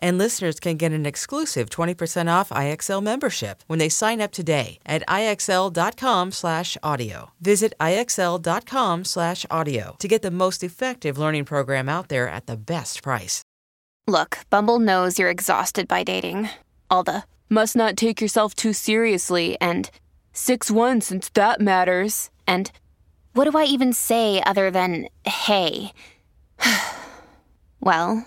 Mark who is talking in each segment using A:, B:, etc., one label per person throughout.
A: And listeners can get an exclusive 20% off IXL membership when they sign up today at IXL.com/audio. Visit IXL.com/audio to get the most effective learning program out there at the best price.
B: Look, Bumble knows you're exhausted by dating. All the must not take yourself too seriously and 6-1 since that matters. And what do I even say other than hey? well,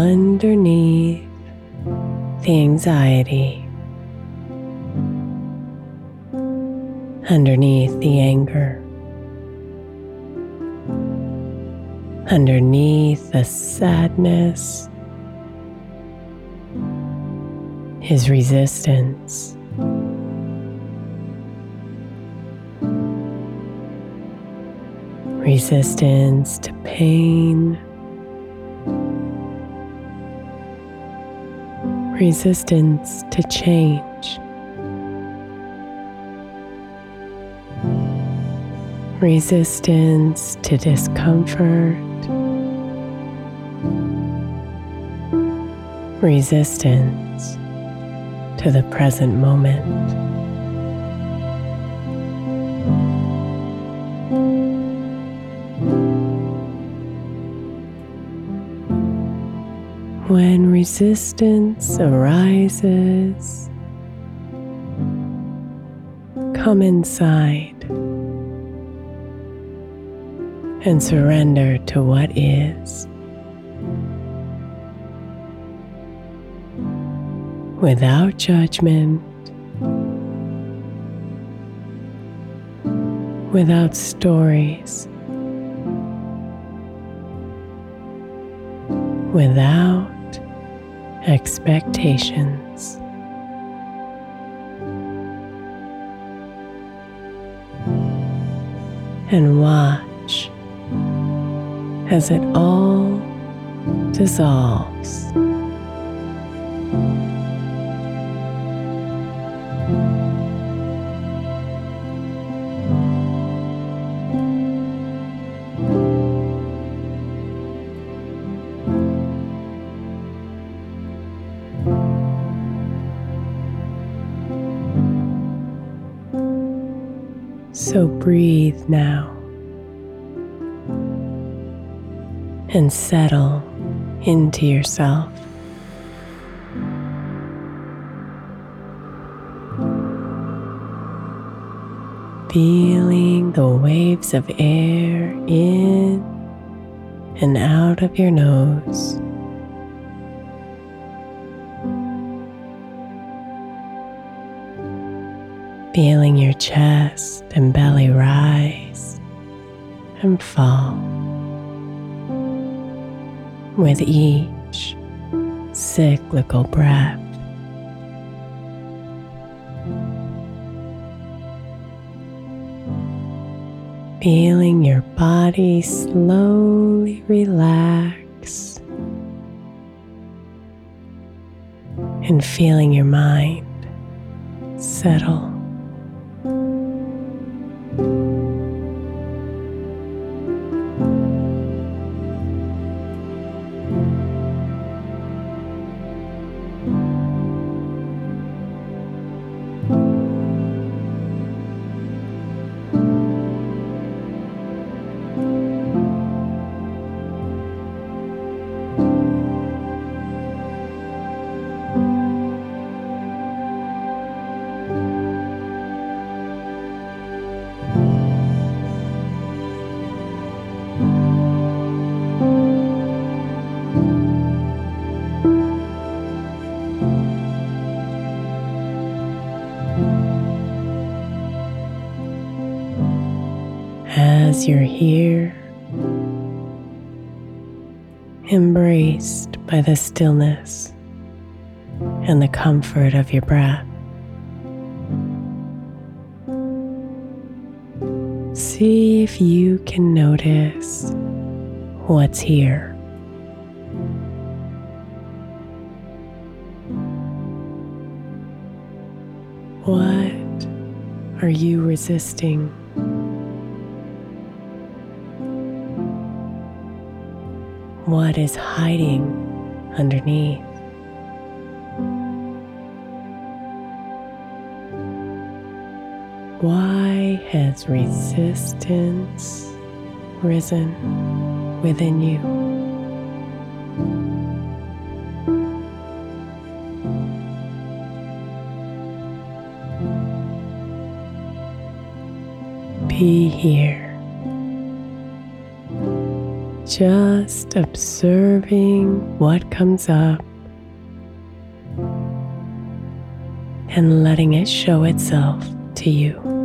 C: Underneath the anxiety, underneath the anger, underneath the sadness is resistance. Resistance to pain. Resistance to change, resistance to discomfort, resistance to the present moment. Resistance arises, come inside and surrender to what is. Without judgment, without stories, without expectations. And watch as it all dissolves. So breathe now and settle into yourself. feeling the waves of air in and out of your nose. Feeling your chest and belly rise and fall with each cyclical breath. Feeling your body slowly relax and feeling your mind settle. As you're here, embraced by the stillness and the comfort of your breath. See if you can notice what's here. What are you resisting? What is hiding underneath. Why has resistance risen within you? Be here just observing what comes up and letting it show itself to you.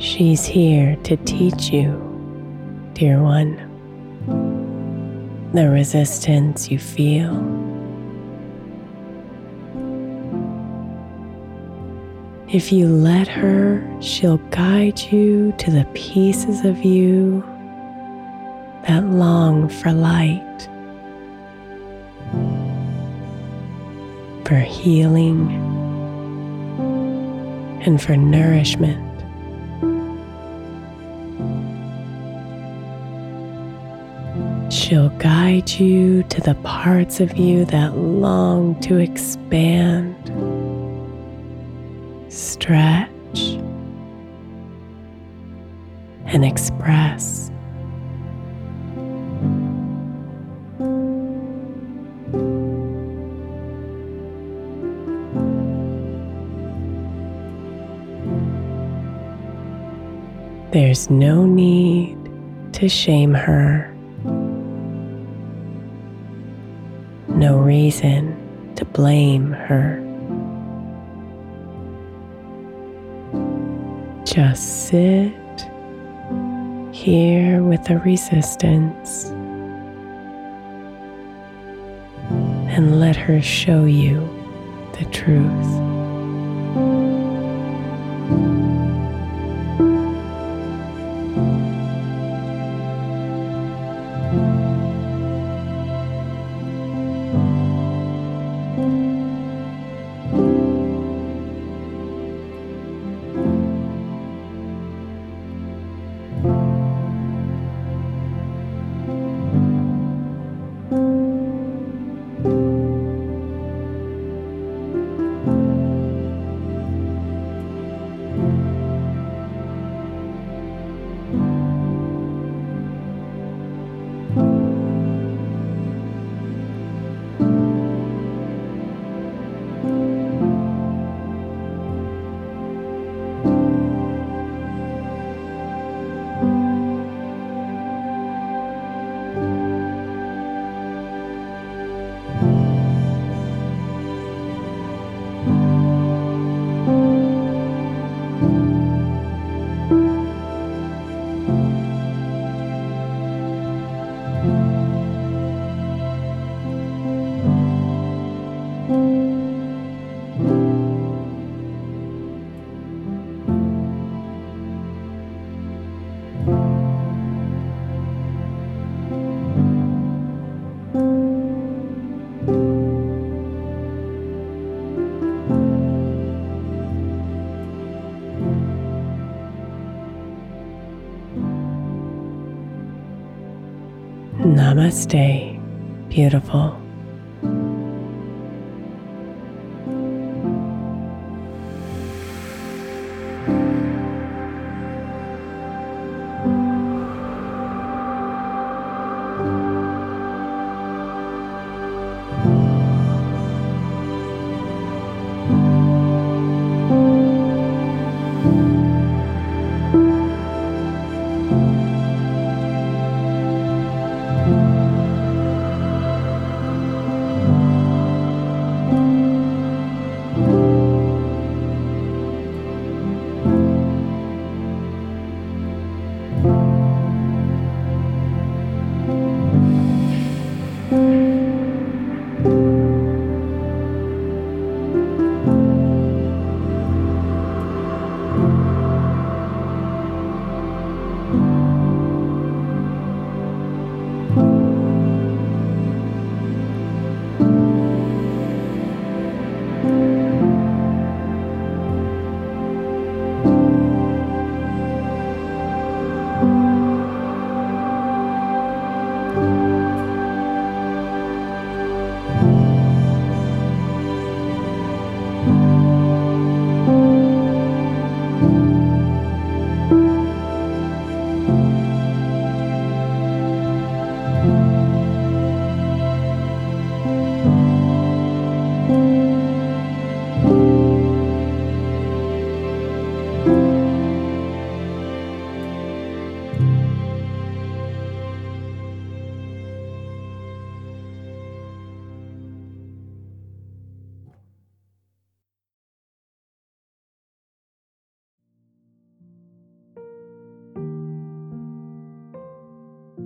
C: She's here to teach you, dear one, the resistance you feel. If you let her, she'll guide you to the pieces of you that long for light, for healing, and for nourishment. She'll guide you to the parts of you that long to expand, stretch, and express. There's no need to shame her. Reason to blame her. Just sit here with the resistance and let her show you the truth. Namaste, beautiful.